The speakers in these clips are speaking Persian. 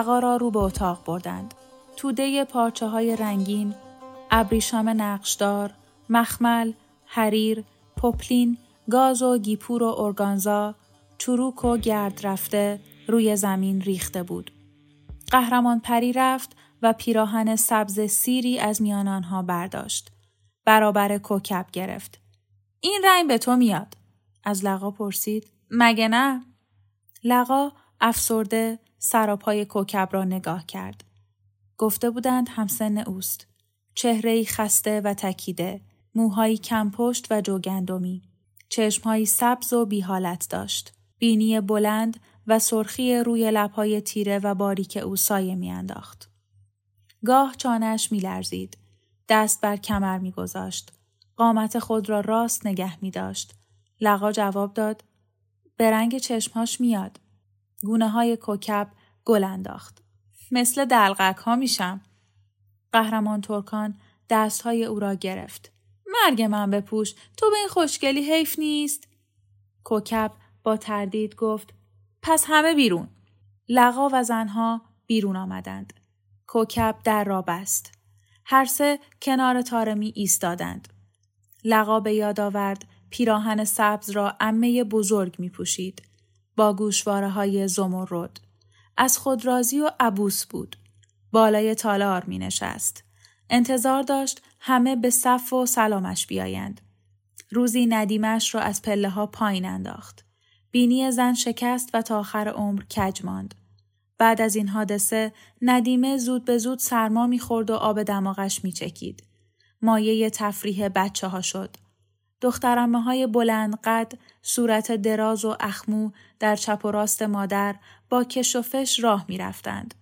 لقا را رو به اتاق بردند. توده پارچه های رنگین ابریشم نقشدار، مخمل، حریر، پوپلین، گاز و گیپور و ارگانزا، چروک و گرد رفته روی زمین ریخته بود. قهرمان پری رفت و پیراهن سبز سیری از میان آنها برداشت. برابر کوکب گرفت. این رنگ به تو میاد. از لقا پرسید. مگه نه؟ لقا افسرده سراپای کوکب را نگاه کرد. گفته بودند همسن اوست. چهره خسته و تکیده، موهایی کم پشت و جوگندمی. چشمهایی سبز و بیحالت داشت. بینی بلند و سرخی روی لبهای تیره و باریک او سایه میانداخت. گاه چانش میلرزید. دست بر کمر میگذاشت. قامت خود را راست نگه می داشت. لقا جواب داد. به رنگ چشمهاش میاد. گونه های کوکب گل انداخت. مثل دلغک ها میشم. قهرمان ترکان دستهای او را گرفت. مرگ من بپوش تو به این خوشگلی حیف نیست؟ کوکب با تردید گفت پس همه بیرون. لقا و زنها بیرون آمدند. کوکب در را بست. هر سه کنار تارمی ایستادند. لقا به یاد آورد پیراهن سبز را امه بزرگ می پوشید. با گوشواره های زمرد. از خود راضی و عبوس بود. بالای تالار می نشست. انتظار داشت همه به صف و سلامش بیایند. روزی ندیمش را از پله ها پایین انداخت. بینی زن شکست و تا آخر عمر کج ماند. بعد از این حادثه ندیمه زود به زود سرما می‌خورد و آب دماغش میچکید. مایه تفریح بچه ها شد. دخترمه های بلند قد، صورت دراز و اخمو در چپ و راست مادر با کش و فش راه می رفتند.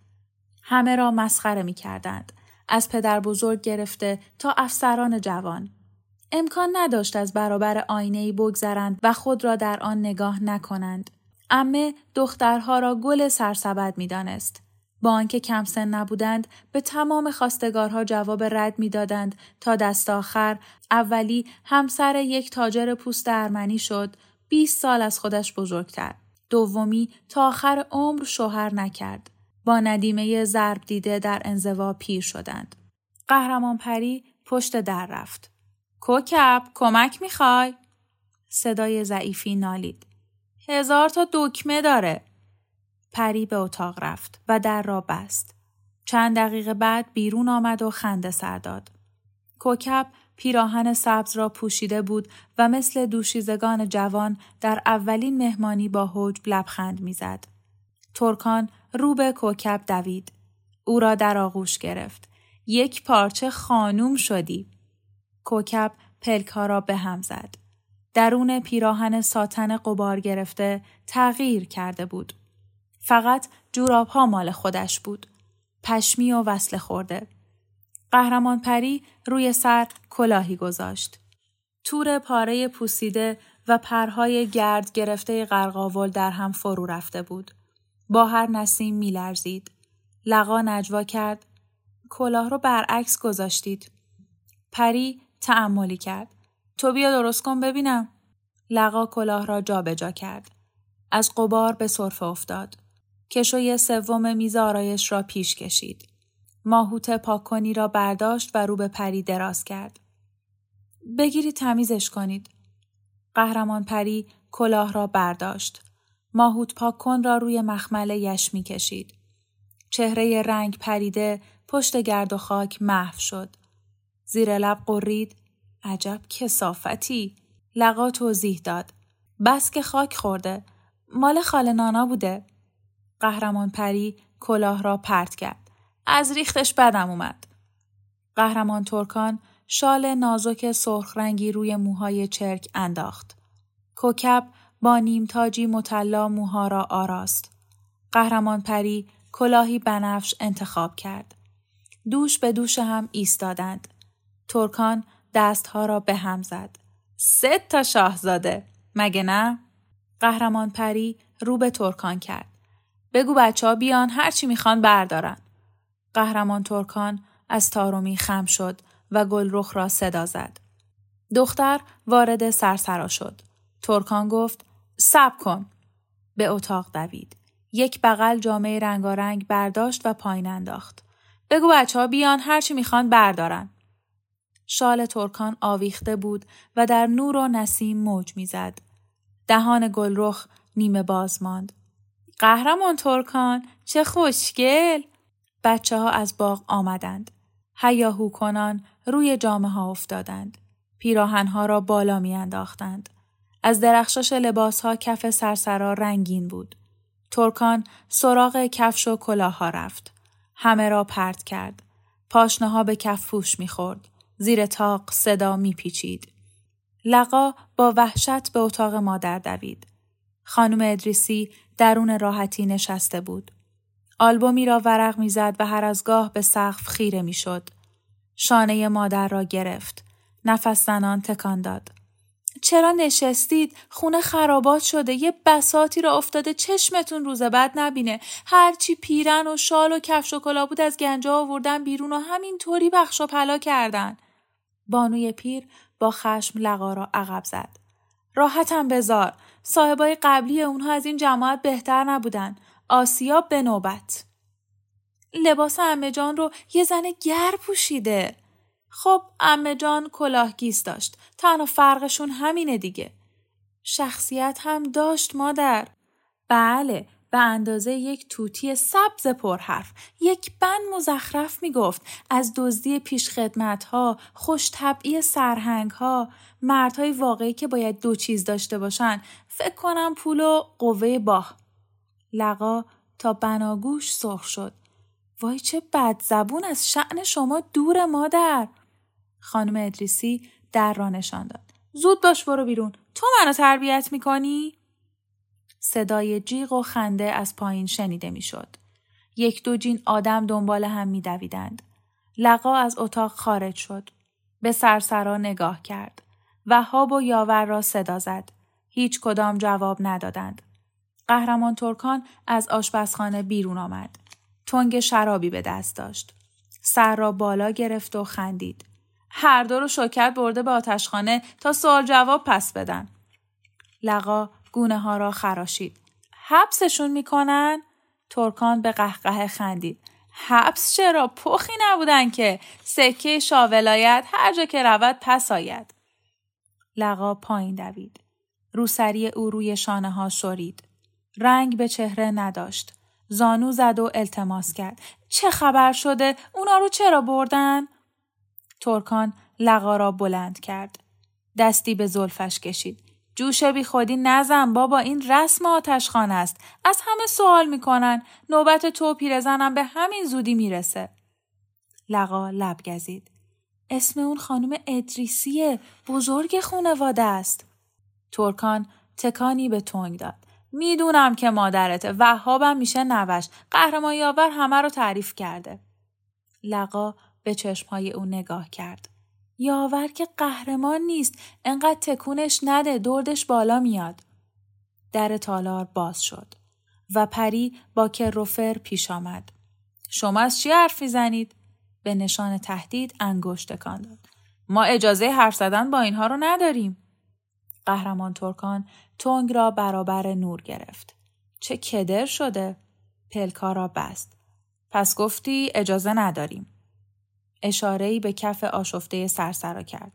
همه را مسخره می کردند. از پدر بزرگ گرفته تا افسران جوان. امکان نداشت از برابر آینه بگذرند و خود را در آن نگاه نکنند. امه دخترها را گل سرسبد می دانست. با آنکه کم سن نبودند به تمام خواستگارها جواب رد می‌دادند تا دست آخر اولی همسر یک تاجر پوست ارمنی شد 20 سال از خودش بزرگتر دومی تا آخر عمر شوهر نکرد با ندیمه ضرب دیده در انزوا پیر شدند. قهرمان پری پشت در رفت. کوکب کمک می‌خوای؟ صدای ضعیفی نالید. هزار تا دکمه داره. پری به اتاق رفت و در را بست. چند دقیقه بعد بیرون آمد و خنده سر داد. کوکب پیراهن سبز را پوشیده بود و مثل دوشیزگان جوان در اولین مهمانی با حجب لبخند می‌زد. ترکان رو به کوکب دوید. او را در آغوش گرفت. یک پارچه خانوم شدی. کوکب پلک ها را به هم زد. درون پیراهن ساتن قبار گرفته تغییر کرده بود. فقط جوراب ها مال خودش بود. پشمی و وصل خورده. قهرمان پری روی سر کلاهی گذاشت. تور پاره پوسیده و پرهای گرد گرفته قرقاول در هم فرو رفته بود. با هر نسیم میلرزید. لقا نجوا کرد. کلاه رو برعکس گذاشتید. پری تعملی کرد. تو بیا درست کن ببینم. لقا کلاه را جابجا جا کرد. از قبار به صرفه افتاد. کشوی سوم میز آرایش را پیش کشید. ماهوت پاککنی را برداشت و رو به پری دراز کرد. بگیرید تمیزش کنید. قهرمان پری کلاه را برداشت. ماهوت پاککن را روی مخمل یش می کشید. چهره رنگ پریده پشت گرد و خاک محو شد. زیر لب قرید عجب کسافتی لقا توضیح داد. بس که خاک خورده. مال خاله نانا بوده. قهرمان پری کلاه را پرت کرد. از ریختش بدم اومد. قهرمان ترکان شال نازک سرخ رنگی روی موهای چرک انداخت. کوکب با نیمتاجی مطلا موها را آراست. قهرمان پری کلاهی بنفش انتخاب کرد. دوش به دوش هم ایستادند. ترکان دستها را به هم زد. سه تا شاهزاده مگه نه؟ قهرمان پری رو به ترکان کرد. بگو بچه ها بیان هرچی می‌خوان بردارن. قهرمان ترکان از تارومی خم شد و گلرخ را صدا زد. دختر وارد سرسرا شد. ترکان گفت سب کن. به اتاق دوید. یک بغل جامعه رنگارنگ برداشت و پایین انداخت. بگو بچه ها بیان هرچی می‌خوان بردارن. شال ترکان آویخته بود و در نور و نسیم موج می‌زد. دهان گلرخ نیمه باز ماند. قهرمان ترکان چه خوشگل! بچه ها از باغ آمدند. هیاهو کنان روی جامعه ها افتادند. پیراهنها را بالا می انداختند. از درخشش لباس ها کف سرسرا رنگین بود. ترکان سراغ کفش و کلاه ها رفت. همه را پرت کرد. پاشنه ها به کف پوش می خورد. زیر تاق صدا می پیچید. لقا با وحشت به اتاق مادر دوید. خانم ادریسی درون راحتی نشسته بود. آلبومی را ورق می‌زد و هر از گاه به سقف خیره می‌شد. شانه مادر را گرفت. نفس زنان تکان داد. چرا نشستید؟ خونه خرابات شده. یه بساتی را افتاده چشمتون روز بعد نبینه. هرچی پیرن و شال و کفش و بود از گنجا آوردن بیرون و همینطوری بخش و پلا کردن. بانوی پیر با خشم لقا را عقب زد. راحتم بزار. صاحبای قبلی اونها از این جماعت بهتر نبودن. آسیا به نوبت. لباس امه جان رو یه زن گر پوشیده. خب امه جان کلاهگیس داشت. تنها فرقشون همینه دیگه. شخصیت هم داشت مادر. بله به اندازه یک توتی سبز پرحرف یک بند مزخرف می‌گفت از دزدی پیشخدمت ها خوش طبعی سرهنگ ها مردهای واقعی که باید دو چیز داشته باشن فکر کنم پول و قوه باه لقا تا بناگوش سرخ شد وای چه بد زبون از شعن شما دور مادر خانم ادریسی در را نشان داد زود باش برو بیرون تو منو تربیت می‌کنی صدای جیغ و خنده از پایین شنیده می‌شد. یک دو جین آدم دنبال هم می دویدند. لقا از اتاق خارج شد. به سرسرا نگاه کرد. وهاب و یاور را صدا زد. هیچ کدام جواب ندادند. قهرمان ترکان از آشپزخانه بیرون آمد. تنگ شرابی به دست داشت. سر را بالا گرفت و خندید. هر دو رو شوکت برده به آتشخانه تا سوال جواب پس بدن. لقا گونه ها را خراشید. حبسشون می‌کنن؟ ترکان به قهقه خندید. حبس چرا؟ پخی نبودن که سکه شاولایت هر جا که رود پس آید. لقا پایین دوید. روسری او روی شانه ها شرید. رنگ به چهره نداشت. زانو زد و التماس کرد. چه خبر شده؟ اونا رو چرا بردن؟ ترکان لقا را بلند کرد. دستی به زلفش کشید. جوش بی خودی نزن بابا این رسم آتشخانه است از همه سوال می‌کنن نوبت تو پیرزنم به همین زودی می‌رسه لقا لب گزید اسم اون خانم ادریسیه بزرگ خونواده است ترکان تکانی به تنگ داد. می‌دونم که مادرته وهابم میشه نوش. قهرمان یاور همه رو تعریف کرده. لقا به چشمهای او نگاه کرد. یاور که قهرمان نیست. انقدر تکونش نده دردش بالا میاد. در تالار باز شد و پری با کروفر پیش آمد. شما از چی حرف زنید به نشان تهدید انگشت تکان داد. ما اجازه حرف زدن با اینها رو نداریم. قهرمان ترکان تنگ را برابر نور گرفت چه کدر شده پلکا را بست پس گفتی اجازه نداریم اشارهی به کف آشفته سرسرا کرد.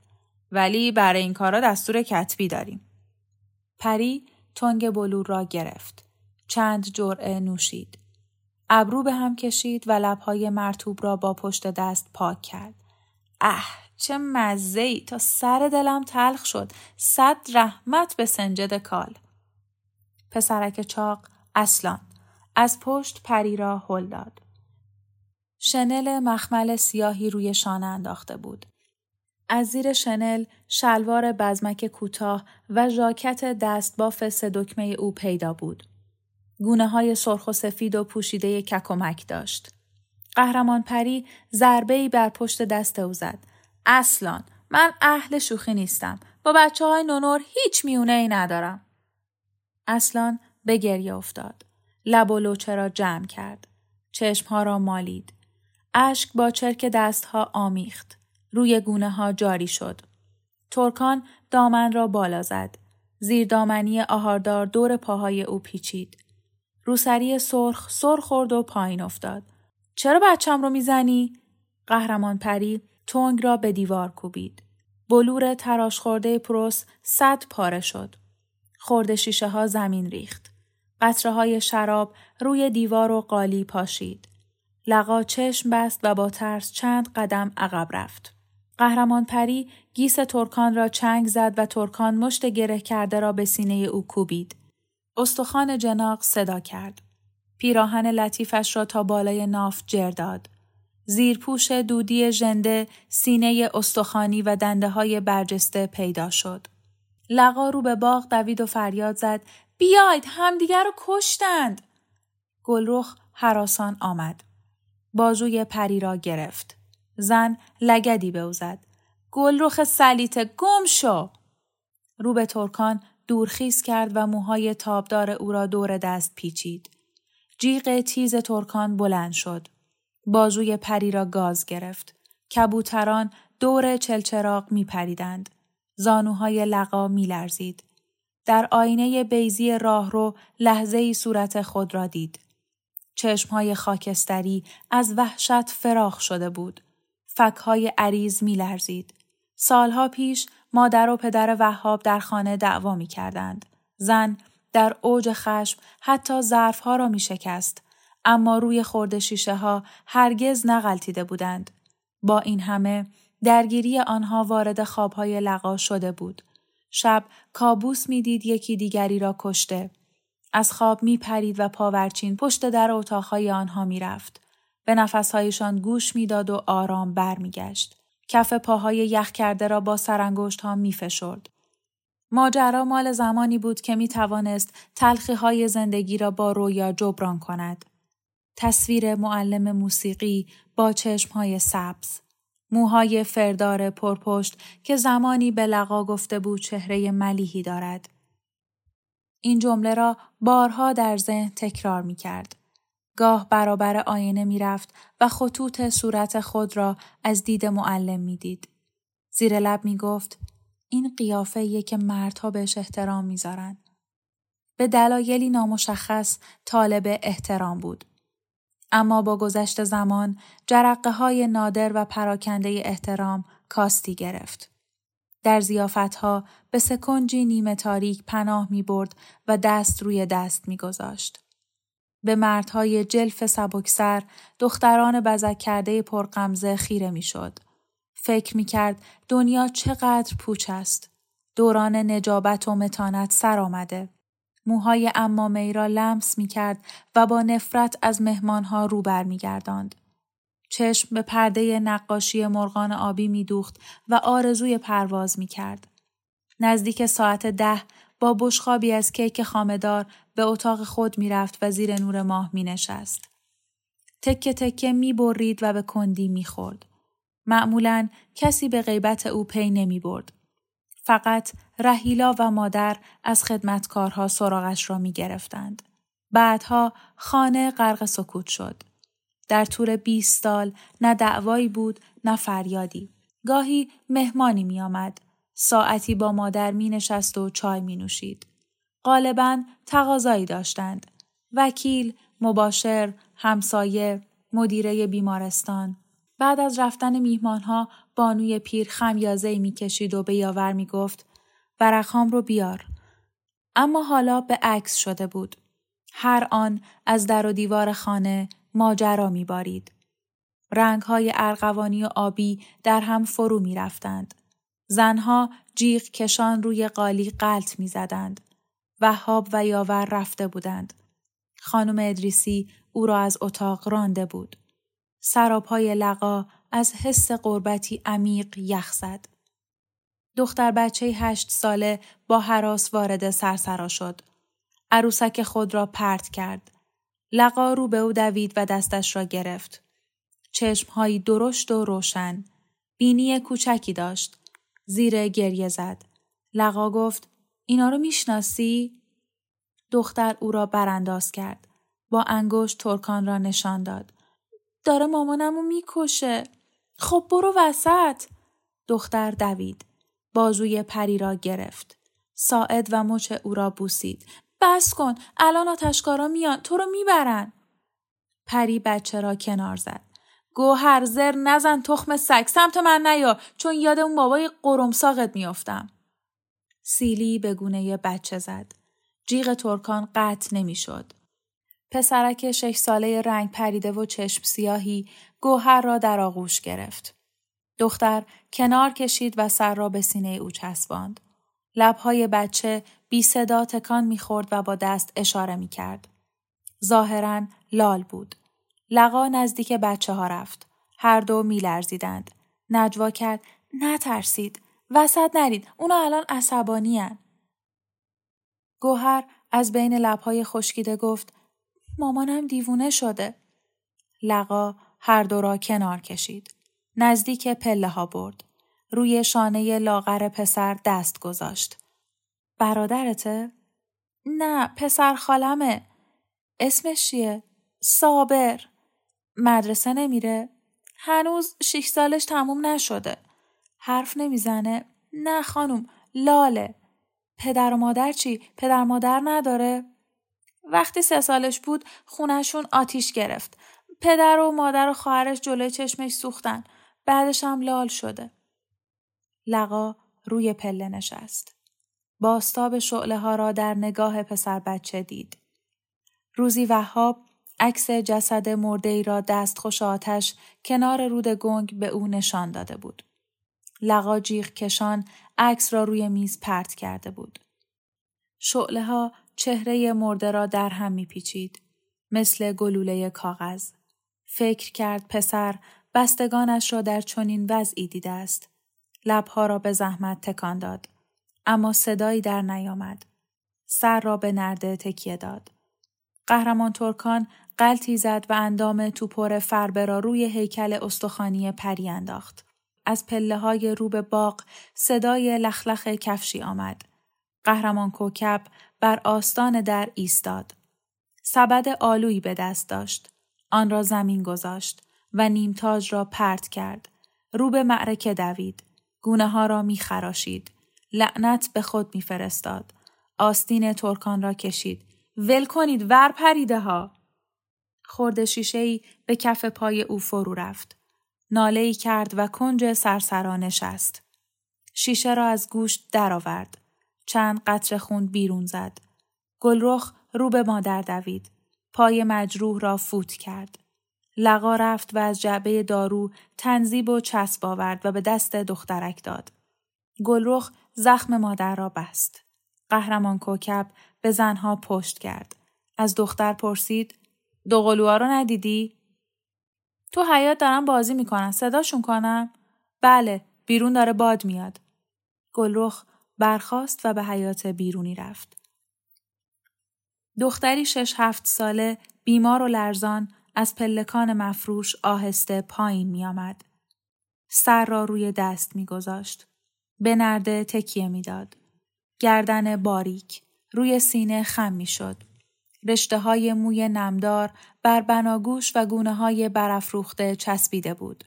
ولی برای این کارا دستور کتبی داریم. پری تنگ بلور را گرفت. چند جرعه نوشید. ابرو به هم کشید و لبهای مرتوب را با پشت دست پاک کرد. اه چه مزه ای تا سر دلم تلخ شد. صد رحمت به سنجد کال. پسرک چاق اصلان. از پشت پری را هل داد. شنل مخمل سیاهی روی شانه انداخته بود. از زیر شنل شلوار بزمک کوتاه و ژاکت دستباف سه دکمه او پیدا بود. گونه های سرخ و سفید و پوشیده ککمک داشت قهرمان پری ضربه ای بر پشت دست او زد. اصلا من اهل شوخی نیستم. با بچه های نونور هیچ میونه ای ندارم. اصلا به گریه افتاد. لب و لوچه را جمع کرد. چشمها را مالید. اشک با چرک دستها آمیخت. روی گونه ها جاری شد. ترکان دامن را بالا زد. زیر دامنی آهاردار دور پاهای او پیچید. روسری سرخ سر خورد و پایین افتاد. چرا بچم رو می‌زنی؟ قهرمان پری تونگ را به دیوار کوبید. بلور تراش خورده پروس صد پاره شد. خورده شیشه ها زمین ریخت. قطره های شراب روی دیوار و قالی پاشید. لقا چشم بست و با ترس چند قدم عقب رفت. قهرمان پری گیس ترکان را چنگ زد و ترکان مشت گره کرده را به سینه او کوبید. استخوان جناق صدا کرد. پیراهن لطیفش را تا بالای ناف جر داد. زیرپوش دودی ژنده سینه استخوانی و دنده های برجسته پیدا شد. لقا رو به باغ دوید و فریاد زد بیاید همدیگر رو کشتند. گلرخ حراسان آمد. بازوی پری را گرفت. زن لگدی به او زد. گلرخ سلیته گم شو. رو به ترکان دورخیز کرد و موهای تابدار او را دور دست پیچید. جیغ تیز ترکان بلند شد. بازوی پری را گاز گرفت. کبوتران دور چلچراغ می پریدند. زانوهای لقا می لرزید. در آینه بیزی راهرو لحظه ای صورت خود را دید. چشمهای خاکستری از وحشت فراخ شده بود. فکهای عریض می لرزید. سالها پیش مادر و پدر وهاب در خانه دعوا می کردند. زن در اوج خشم حتی ظرفها را می شکست. اما روی خورده شیشه ها هرگز نغلطیده بودند. با این همه درگیری آنها وارد خوابهای لقا شده بود. شب کابوس می‌دید یکی دیگری را کشته. از خواب می پرید و پاورچین پشت در اتاقهای آنها می رفت. به نفسهایشان گوش می‌داد و آرام برمیگشت. کف پاهای یخ کرده را با سرانگشت ها می فشرد. ماجرا مال زمانی بود که می توانست تلخی های زندگی را با رویا جبران کند. تصویر معلم موسیقی با چشمهای سبز. موهای فردار پرپشت که زمانی به لقا گفته بود چهره ملیحی دارد. این جمله را بارها در ذهن تکرار می کرد. گاه برابر آینه می رفت و خطوط صورت خود را از دید معلم می دید. زیر لب می گفت این قیافه که مردها بهش احترام می‌ذارن. به دلایلی نامشخص طالب احترام بود. اما با گذشت زمان جرقه های نادر و پراکنده احترام کاستی گرفت. در زیافتها به سکنجی نیمه تاریک پناه می برد و دست روی دست می گذاشت. به مردهای جلف سبکسر دختران بزک کرده پرقمزه خیره می شد. فکر می کرد دنیا چقدر پوچ است. دوران نجابت و متانت سر آمده. موهای امامه را لمس می کرد و با نفرت از مهمانها رو بر می گرداند. چشم به پرده نقاشی مرغان آبی می دوخت و آرزوی پرواز می کرد. نزدیک ساعت ده با بشخابی از کیک خامدار به اتاق خود می رفت و زیر نور ماه می نشست. تکه تکه می برید و به کندی می خورد. معمولا کسی به غیبت او پی نمی برد. فقط رهیلا و مادر از خدمتکارها سراغش را می گرفتند. بعدها خانه غرق سکوت شد. در طول 20 سال نه دعوایی بود نه فریادی. گاهی مهمانی می آمد. ساعتی با مادر می نشست و چای می نوشید. غالبا تقاضایی داشتند. وکیل، مباشر، همسایه، مدیره بیمارستان. بعد از رفتن میهمانها بانوی پیر خمیازه می‌کشید و به یاور می‌گفت ورقهام رو بیار. اما حالا به عکس شده بود. هر آن از در و دیوار خانه ماجرا می بارید. رنگ های ارغوانی و آبی در هم فرو می رفتند. زنها جیغ کشان روی قالی قلط می زدند. وهاب و یاور رفته بودند. خانم ادریسی او را از اتاق رانده بود. سراپای لقا از حس قربتی عمیق یخ زد. دختر بچه هشت ساله با حراس وارد سرسرا شد. عروسک خود را پرت کرد. لقا رو به او دوید و دستش را گرفت. چشمهایی درشت و روشن. بینی کوچکی داشت. زیر گریه زد. لقا گفت اینا رو می‌شناسی؟ دختر او را برانداز کرد. با انگشت ترکان را نشان داد. داره مامانمو می‌کشه. خب برو وسط. دختر دوید. بازوی پری را گرفت. ساعد و مچ او را بوسید. بس کن. الان آتشکارا میان. تو رو می‌برن. پری بچه را کنار زد. گوهر زر نزن تخم سگ سمت من نیا چون یاد اون بابای قرمساقت میافتم. سیلی به گونه بچه زد. جیغ ترکان قطع نمی‌شد. پسرک شش ساله رنگ پریده و چشم سیاهی گوهر را در آغوش گرفت. دختر کنار کشید و سر را به سینه او چسباند. لبهای بچه بی صدا تکان می‌خورد و با دست اشاره می کرد. ظاهرا لال بود. لقا نزدیک بچه ها رفت. هر دو می لرزیدند. نجوا کرد نترسید. وسط نرید. اونا الان عصبانی هن. گوهر از بین لبهای خشکیده گفت مامانم دیوونه شده. لقا هر دو را کنار کشید. نزدیک پله ها برد. روی شانه لاغر پسر دست گذاشت. برادرته؟ نه پسر خالمه. اسمش چیه؟ صابر. مدرسه نمیره؟ هنوز شیش سالش تموم نشده. حرف نمی‌زنه؟ نه خانم لاله. پدر و مادر چی؟ پدر مادر نداره؟ وقتی سه سالش بود خونشون آتیش گرفت. پدر و مادر و خواهرش جلوی چشمش سوختن. بعدش هم لال شده. لقا روی پله نشست. باستاب شعله ها را در نگاه پسر بچه دید. روزی وهاب عکس جسد مرده ای را دست خوش آتش کنار رود گنگ به او نشان داده بود. لقا جیغ کشان عکس را روی میز پرت کرده بود. شعله ها چهره مرده را در هم میپیچید مثل گلوله کاغذ. فکر کرد پسر بستگانش را در چنین وضعی دیده است. لبها را به زحمت تکان داد. اما صدایی در نیامد. سر را به نرده تکیه داد. قهرمان ترکان قلتی زد و اندام توپر فربه را روی هیکل استخوانی پری انداخت. از پله های رو به باغ صدای لخلخ کفشی آمد. قهرمان کوکب بر آستان در ایستاد. سبد آلویی به دست داشت. آن را زمین گذاشت و نیمتاج را پرت کرد. رو به معرکه دوید. گونه ها را می خراشید. لعنت به خود می فرستاد. آستین ترکان را کشید. ول کنید ور پریده ها. خورد شیشه ای به کف پای او فرو رفت. ناله ای کرد و کنج سرسرا نشست. شیشه را از گوشت درآورد. چند قطر خون بیرون زد. گلرخ رو به مادر دوید. پای مجروح را فوت کرد. لقا رفت و از جعبه دارو تنزیب و چسب آورد و به دست دخترک داد. گلرخ زخم مادر را بست. قهرمان کوکب به زنها پشت کرد. از دختر پرسید دو قلوها رو ندیدی؟ تو حیات دارم بازی می‌کنن. صداشون کنم؟ بله. بیرون داره باد میاد. گلرخ برخاست و به حیات بیرونی رفت. دختری شش هفت ساله بیمار و لرزان از پلکان مفروش آهسته پایین می آمد. سر را روی دست می گذاشت. به نرده تکیه می‌داد. گردن باریک روی سینه خم می شد. رشته های موی نمدار بر بناگوش و گونه های برافروخته چسبیده بود.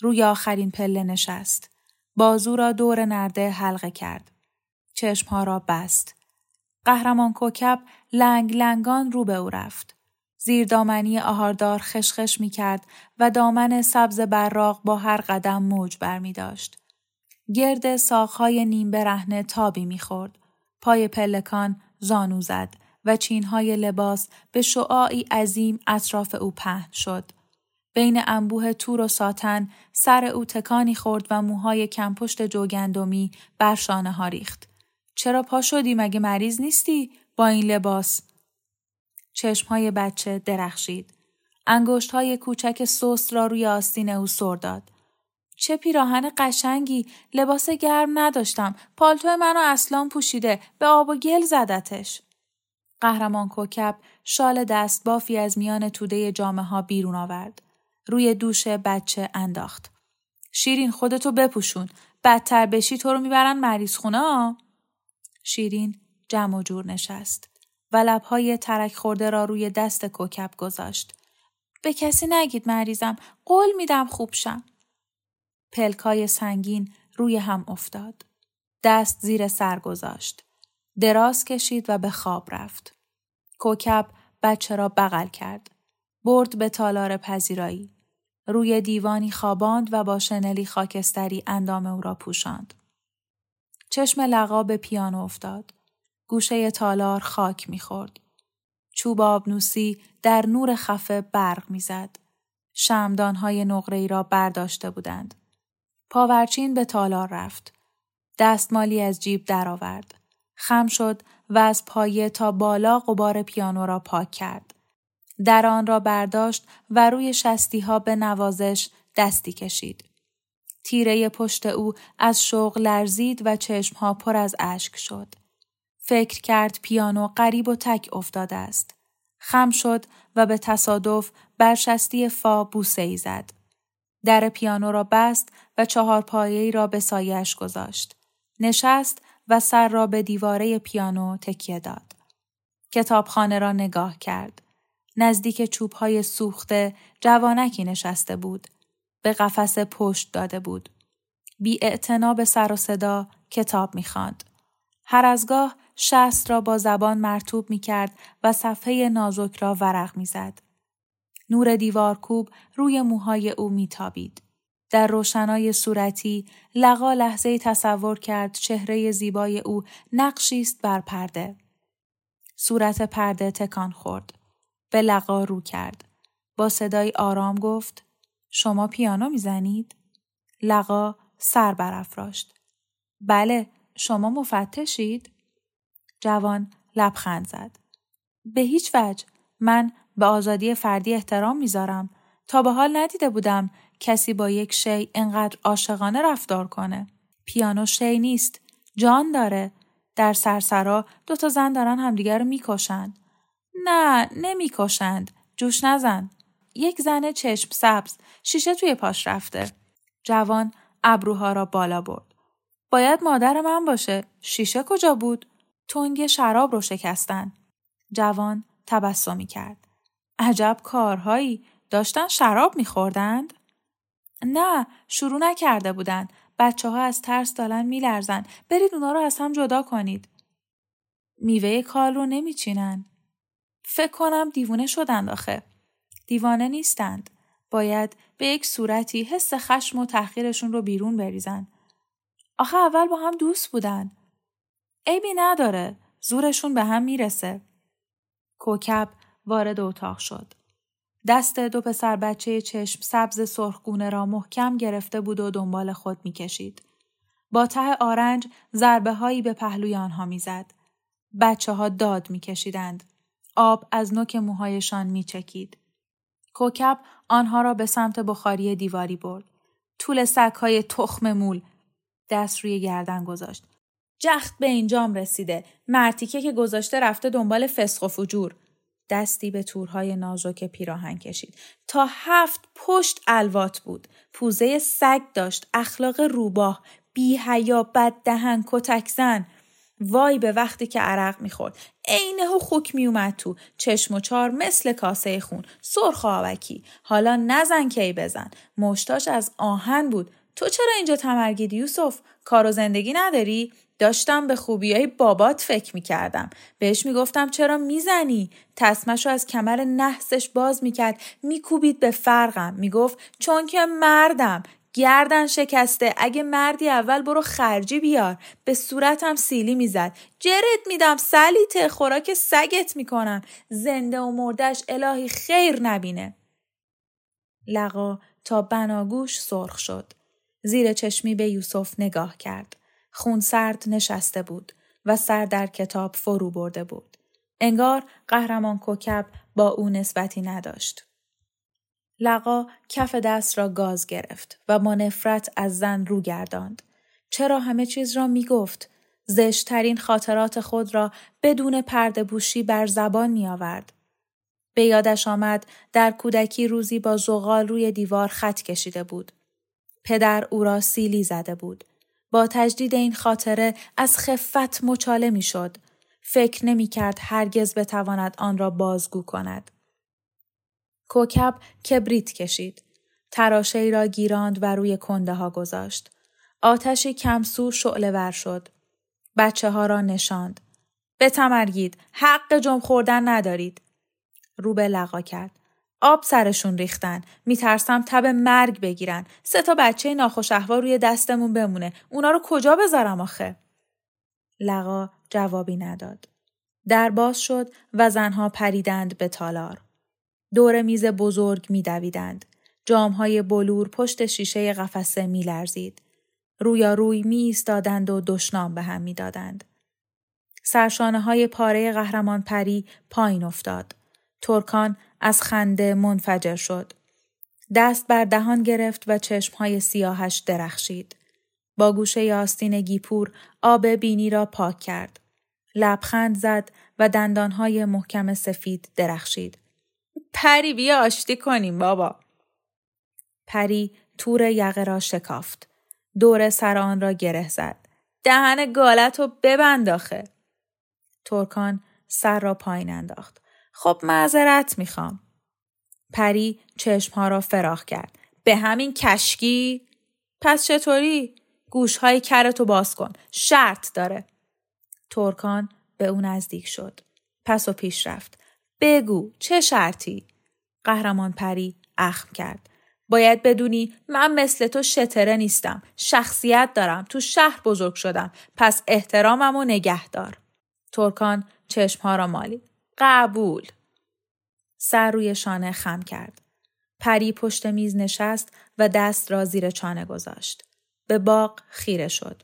روی آخرین پله نشست. بازو را دور نرده حلقه کرد. چشمها را بست. قهرمان کوکب لنگ لنگان رو به او رفت. زیر دامنی آهاردار خشخش می کرد و دامن سبز براق با هر قدم موج بر می داشت. گرد ساقهای نیم برهنه تابی می خورد. پای پلکان زانو زد و چینهای لباس به شعاعی عظیم اطراف او پهن شد. بین انبوه تور و ساتن سر او تکانی خورد و موهای کمپشت جوگندمی بر شانه ها ریخت. چرا پا شدی مگه مریض نیستی با این لباس؟ چشمهای بچه درخشید. انگشت های کوچک سست را روی آستین او سر داد. چه پیراهن قشنگی! لباس گرم نداشتم. پالتو منو اصلا پوشیده. به آب و گل زدتش. قهرمان کوکب شال دست بافی از میان توده جامعه ها بیرون آورد. روی دوش بچه انداخت. شیرین خودتو بپوشون. بدتر بشی تو رو می‌برن مریض خونه شیرین جمع و جور نشست. و لبهای ترک خورده را روی دست کوکب گذاشت به کسی نگید مریضم قول میدم خوب شم پلکای سنگین روی هم افتاد. دست زیر سر گذاشت. دراز کشید و به خواب رفت. کوکب بچه را بغل کرد. برد به تالار پذیرایی. روی دیوانی خواباند و با شنلی خاکستری اندام او را پوشاند. چشم لقا به پیانو افتاد. گوشه تالار خاک می‌خورد. چوب آبنوسی در نور خفه برق می‌زد. شمدانهای نقره را برداشته بودند. پاورچین به تالار رفت. دستمالی از جیب درآورد. خم شد و از پایه تا بالا قبار پیانو را پاک کرد. در آن را برداشت و روی شستی ها به نوازش دستی کشید. تیره پشت او از شوق لرزید و ها پر از اشک شد. فکر کرد پیانو قریب و تک افتاده است. خم شد و به تصادف بر شستی فا بوسه ای زد. در پیانو را بست و چهار پایه‌ای را به سایش گذاشت. نشست و سر را به دیواره پیانو تکیه داد. کتابخانه را نگاه کرد. نزدیک چوبهای سوخته جوانکی نشسته بود. به قفس پشت داده بود. بی به سر و صدا کتاب می‌خواند. هر از گاه شست را با زبان مرتوب می کرد و صفحه نازک را ورق می زد. نور دیوارکوب روی موهای او میتابید. در روشنای صورتی لقا لحظه تصور کرد چهره زیبای او نقشی است بر پرده. صورت پرده تکان خورد. به لقا رو کرد. با صدای آرام گفت شما پیانو می‌زنید؟ لقا سر برافراشت. بله شما مفتشید؟ جوان لبخند زد. به هیچ وجه من به آزادی فردی احترام می‌ذارم تا به حال ندیده بودم کسی با یک شی انقدر عاشقانه رفتار کنه. پیانو شی نیست. جان داره. در سرسرا دو تا زن دارن همدیگر رو می‌کشن. نه نمی‌کشند. جوش نزن. یک زن چشم سبز شیشه توی پاش رفته. جوان ابروها را بالا برد. باید مادر من باشه. شیشه کجا بود؟ تنگ شراب رو شکستن. جوان تبسمی کرد. عجب کارهایی داشتن شراب میخوردند؟ نه شروع نکرده بودن. بچه ها از ترس دارن میلرزن. برید اونا رو از هم جدا کنید. میوه کال رو نمیچینن. فکر کنم دیوونه شدند آخه. دیوانه نیستند. باید به یک صورتی حس خشم و تحقیرشون رو بیرون بریزن. آخه اول با هم دوست بودن. عیبی نداره. زورشون به هم می‌رسه. کوکب وارد اتاق شد. دست دو پسر بچه چشم سبز سرخگونه را محکم گرفته بود و دنبال خود می‌کشید. با ته آرنج ضربه هایی به پهلوی آنها می‌زد. بچه ها داد میکشیدند. آب از نوک موهایشان میچکید. کوکب آنها را به سمت بخاری دیواری برد. طول های تخم مول دست روی گردن گذاشت. جخت به اینجام رسیده. مرتیکه که گذاشته رفته دنبال فسخ و فجور. دستی به تورهای نازک پیراهن کشید. تا هفت پشت الوات بود. پوزه سگ داشت. اخلاق روباه. بی هیا بد دهن کتک زن. وای به وقتی که عرق می‌خورد عینه و خوک میومد تو چشم و چار مثل کاسه خون سرخ آوکی حالا نزن کی بزن مشتاش از آهن بود تو چرا اینجا تمرگیدی یوسف کار و زندگی نداری داشتم به خوبیای بابات فکر می‌کردم. بهش می‌گفتم چرا می‌زنی؟ تصمشو از کمر نحسش باز می‌کرد. میکوبید به فرقم. می‌گفت چون که مردم. گردن شکسته. اگه مردی اول برو خرجی بیار. به صورتم سیلی می‌زد. جرت میدم سلیته خوراک سگت می‌کنم. زنده و مردش الهی خیر نبینه. لقا تا بناگوش سرخ شد. زیر چشمی به یوسف نگاه کرد. خون سرد نشسته بود و سر در کتاب فرو برده بود انگار قهرمان کوکب با او نسبتی نداشت لقا کف دست را گاز گرفت و با نفرت از زن رو گرداند. چرا همه چیز را می گفت؟ زشترین خاطرات خود را بدون پرده بوشی بر زبان می آورد. به یادش آمد در کودکی روزی با زغال روی دیوار خط کشیده بود. پدر او را سیلی زده بود. با تجدید این خاطره از خفت مچاله می شد. فکر نمی کرد هرگز بتواند آن را بازگو کند. کوکب کبریت کشید. تراشه ای را گیراند و روی کنده ها گذاشت. آتشی کمسو شعله ور شد. بچه ها را نشاند. بتمرگید. حق جم خوردن ندارید. رو به لقا کرد. آب سرشون ریختن. میترسم تب مرگ بگیرن. سه تا بچه ناخوش روی دستمون بمونه. اونا رو کجا بذارم آخه؟ لقا جوابی نداد. در باز شد و زنها پریدند به تالار. دور میز بزرگ می دویدند. جامهای بلور پشت شیشه قفسه می لرزید. روی می ایستادند و دشنام به هم می دادند. سرشانه های پاره قهرمان پری پایین افتاد. ترکان از خنده منفجر شد. دست بر دهان گرفت و چشمهای سیاهش درخشید. با گوشه آستین گیپور آب بینی را پاک کرد. لبخند زد و دندانهای محکم سفید درخشید. پری بیا آشتی کنیم بابا. پری تور یقه را شکافت. دور سر آن را گره زد. دهن گالت رو ببند آخه. ترکان سر را پایین انداخت. خب معذرت می‌خوام. پری چشمها را فراخ کرد. به همین کشکی؟ پس چطوری؟ گوشهای کرتو باز کن. شرط داره. ترکان به او نزدیک شد. پس و پیش رفت. بگو چه شرطی؟ قهرمان پری اخم کرد. باید بدونی من مثل تو شتره نیستم. شخصیت دارم. تو شهر بزرگ شدم. پس احترامم و نگه دار. ترکان چشمها را مالید. قبول. سر روی شانه خم کرد. پری پشت میز نشست و دست را زیر چانه گذاشت. به باغ خیره شد.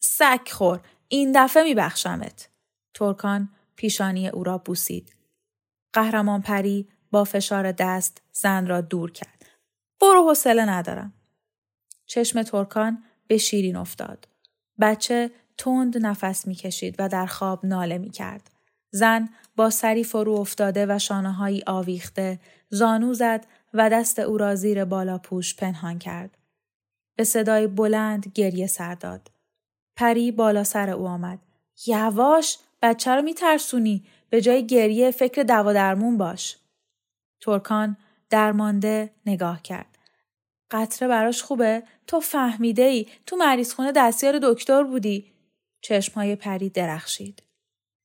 سک خور. این دفعه میبخشمت. ترکان پیشانی او را بوسید. قهرمان پری با فشار دست زن را دور کرد. برو حوصله ندارم. چشم ترکان به شیرین افتاد. بچه تند نفس می‌کشید و در خواب ناله می کرد. زن با سری فرو افتاده و شانه آویخته زانو زد و دست او را زیر بالا پوش پنهان کرد. به صدای بلند گریه سر داد. پری بالا سر او آمد. یواش بچه رو میترسونی به جای گریه فکر دوا درمون باش. ترکان درمانده نگاه کرد. قطره براش خوبه؟ تو فهمیده ای؟ تو مریض خونه دستیار دکتر بودی؟ چشمهای پری درخشید.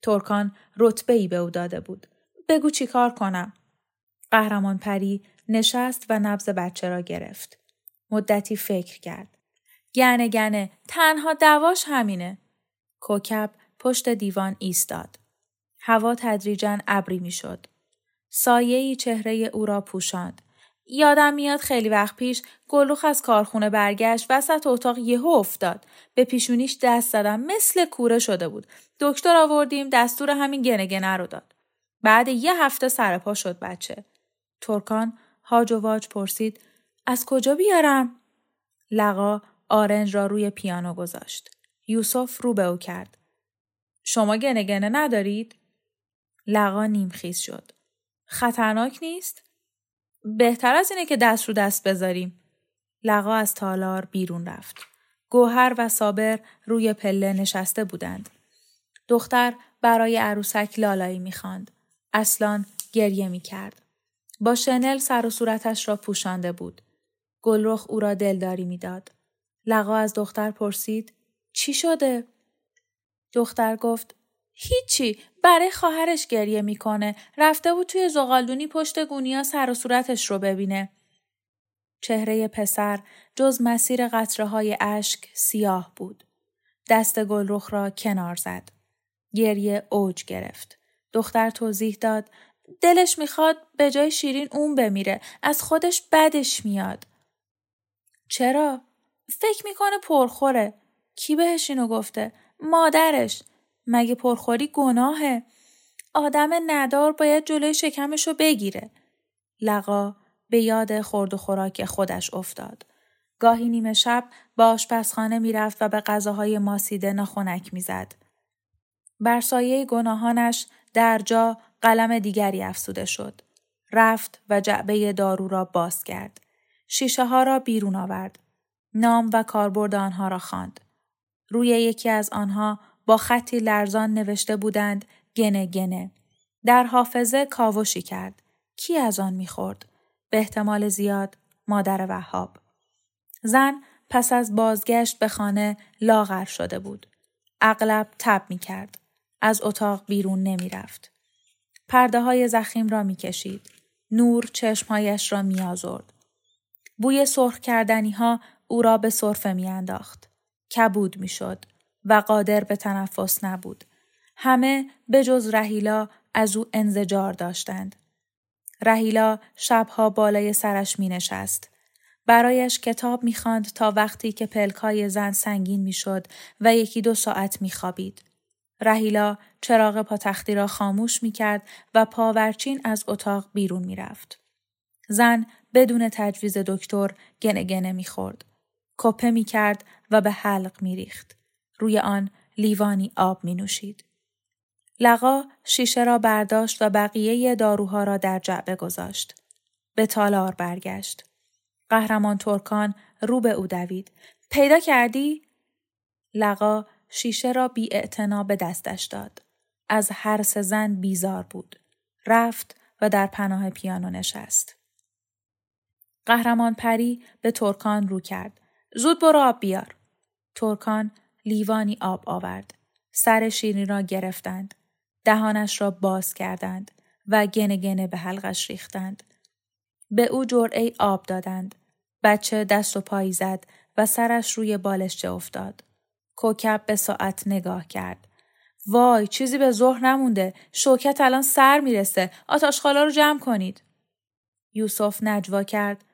ترکان رتبه ای به او داده بود. بگو چی کار کنم؟ قهرمان پری نشست و نبز بچه را گرفت. مدتی فکر کرد. گنه گنه تنها دواش همینه. کوکب پشت دیوان ایستاد. هوا تدریجا ابری می‌شد. سایه‌ای چهره او را پوشاند. یادم میاد خیلی وقت پیش گلوخ از کارخونه برگشت وسط اتاق یهو افتاد. به پیشونیش دست زدم مثل کوره شده بود. دکتر آوردیم دستور همین گنه گنه رو داد. بعد یه هفته سرپا شد بچه. ترکان هاج و واج پرسید از کجا بیارم؟ لقا آرنج را روی پیانو گذاشت. یوسف رو به او کرد. شما گنه گنه ندارید؟ لقا نیمخیز شد. خطرناک نیست؟ بهتر از اینه که دست رو دست بذاریم. لقا از تالار بیرون رفت. گوهر و صابر روی پله نشسته بودند. دختر برای عروسک لالایی می‌خواند. اصلان گریه می‌کرد. با شنل سر و صورتش را پوشانده بود. گلرخ او را دلداری می‌داد. لقا از دختر پرسید چی شده؟ دختر گفت هیچی برای خواهرش گریه می‌کنه رفته بود توی زغالدونی پشت گونیا سر و صورتش رو ببینه چهره پسر جز مسیر قطره های اشک سیاه بود. دست گلرخ را کنار زد. گریه اوج گرفت. دختر توضیح داد دلش می‌خواد به جای شیرین اون بمیره. از خودش بدش میاد. چرا؟ فکر می‌کنه پرخوره. کی بهش اینو گفته؟ مادرش. مگه پرخوری گناهه؟ آدم ندار باید جلوی شکمشو بگیره. لقا به یاد خورد و خوراک خودش افتاد. گاهی نیمه شب با آشپزخانه می‌رفت و به غذاهای ماسیده ناخنک می‌زد. بر سایه گناهانش در جا قلم دیگری افسوده شد. رفت و جعبه دارو را باز کرد. شیشه ها را بیرون آورد. نام و کاربرد آنها را خواند. روی یکی از آنها با خطی لرزان نوشته بودند گنه گنه. در حافظه کاوشی کرد. کی از آن می‌خورد؟ به احتمال زیاد مادر وهاب. زن پس از بازگشت به خانه لاغر شده بود. اغلب تب می کرد. از اتاق بیرون نمی رفت. پرده های زخیم را می کشید. نور چشمهایش را می آزرد. بوی سرخ کردنی ها او را به صرفه می انداخت. کبود می شد و قادر به تنفس نبود. همه به جز رهیلا از او انزجار داشتند. رهیلا شبها بالای سرش می نشست. برایش کتاب می خاند تا وقتی که پلکای زن سنگین می شد و یکی دو ساعت می خوابید. رهیلا چراغ پاتختی را خاموش می کرد و پاورچین از اتاق بیرون می رفت. زن بدون تجویز دکتر گنه گنه می خورد. کپه می کرد و به حلق می ریخت. روی آن لیوانی آب می نوشید. لقا شیشه را برداشت و بقیه داروها را در جعبه گذاشت. به تالار برگشت. قهرمان ترکان رو به او دوید. پیدا کردی؟ لقا شیشه را بی به دستش داد. از هر زن بیزار بود. رفت و در پناه پیانو نشست. قهرمان پری به ترکان رو کرد. زود برو آب بیار. ترکان لیوانی آب آورد. سر شیرین را گرفتند. دهانش را باز کردند و گنه گنه به حلقش ریختند. به او جرعه آب دادند. بچه دست و پایی زد و سرش روی بالشچه افتاد. کوکب به ساعت نگاه کرد. وای چیزی به ظهر نمونده. شوکت الان سر می‌رسه. آتاشخالا رو جمع کنید. یوسف نجوا کرد.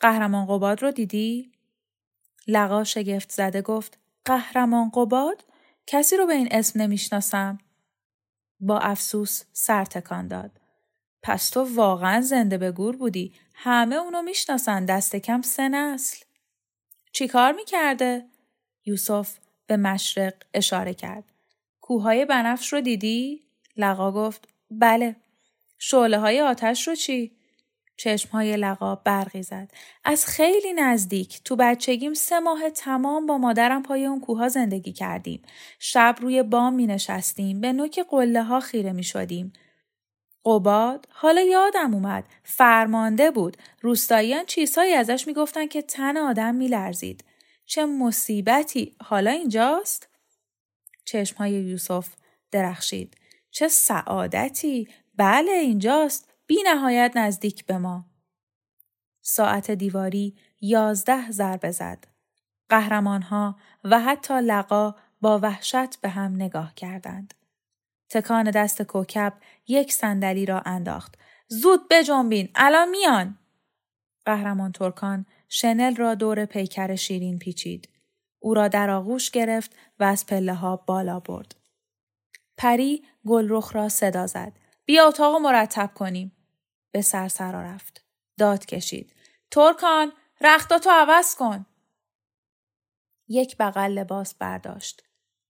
قهرمان قباد رو دیدی؟ لقا شگفت زده گفت قهرمان قباد؟ کسی رو به این اسم نمی‌شناسم. با افسوس سر تکان داد. پس تو واقعا زنده به گور بودی. همه اونو می‌شناسن دست کم سه نسل. چی کار می‌کرده؟ یوسف به مشرق اشاره کرد. کوههای بنفش رو دیدی؟ لقا گفت بله. شعله های آتش رو چی؟ چشمهای لقا برقی زد. از خیلی نزدیک. تو بچگیم سه ماه تمام با مادرم پای اون کوها زندگی کردیم. شب روی بام می نشستیم. به نوک قله ها خیره می شدیم. قباد؟ حالا یادم اومد. فرمانده بود. روستاییان چیزهایی ازش می‌گفتن که تن آدم میلرزید. چه مصیبتی. حالا اینجاست؟ چشمهای یوسف درخشید. چه سعادتی. بله اینجاست. بی نهایت نزدیک به ما. ساعت دیواری یازده ضربه زد. قهرمانها و حتی لقا با وحشت به هم نگاه کردند. تکان دست کوکب یک صندلی را انداخت. زود بجنبین الان میان. قهرمان ترکان شنل را دور پیکر شیرین پیچید. او را در آغوش گرفت و از پله ها بالا برد. پری گلرخ را صدا زد. بیا اتاق مرتب کنیم. به سرسرا رفت. داد کشید. ترکان رختاتو عوض کن. یک بغل لباس برداشت.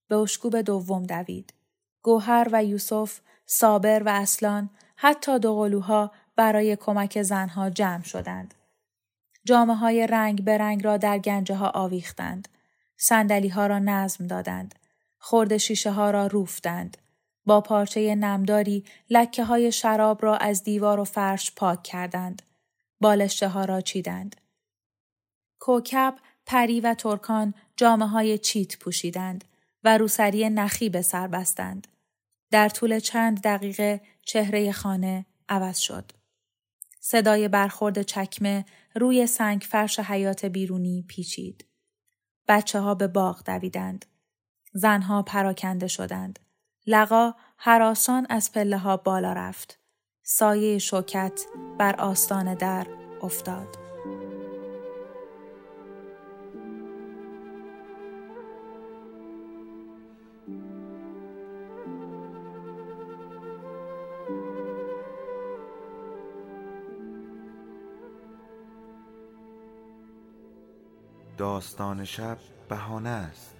به اشکوب دوم دوید. گوهر و یوسف، صابر و اصلان حتی دوقلوها برای کمک زنها جمع شدند. جامعه های رنگ به رنگ را در گنجه ها آویختند. سندلی ها را نظم دادند. خورد شیشه ها را روفتند. با پارچه نمداری لکه های شراب را از دیوار و فرش پاک کردند. بالشته ها را چیدند. کوکب، پری و ترکان جامعه های چیت پوشیدند و روسری نخی به سر بستند. در طول چند دقیقه چهره خانه عوض شد. صدای برخورد چکمه روی سنگ فرش حیات بیرونی پیچید. بچه ها به باغ دویدند. زنها پراکنده شدند. لقا حراسان از پله ها بالا رفت. سایه شوکت بر آستان در افتاد. داستان شب بهانه است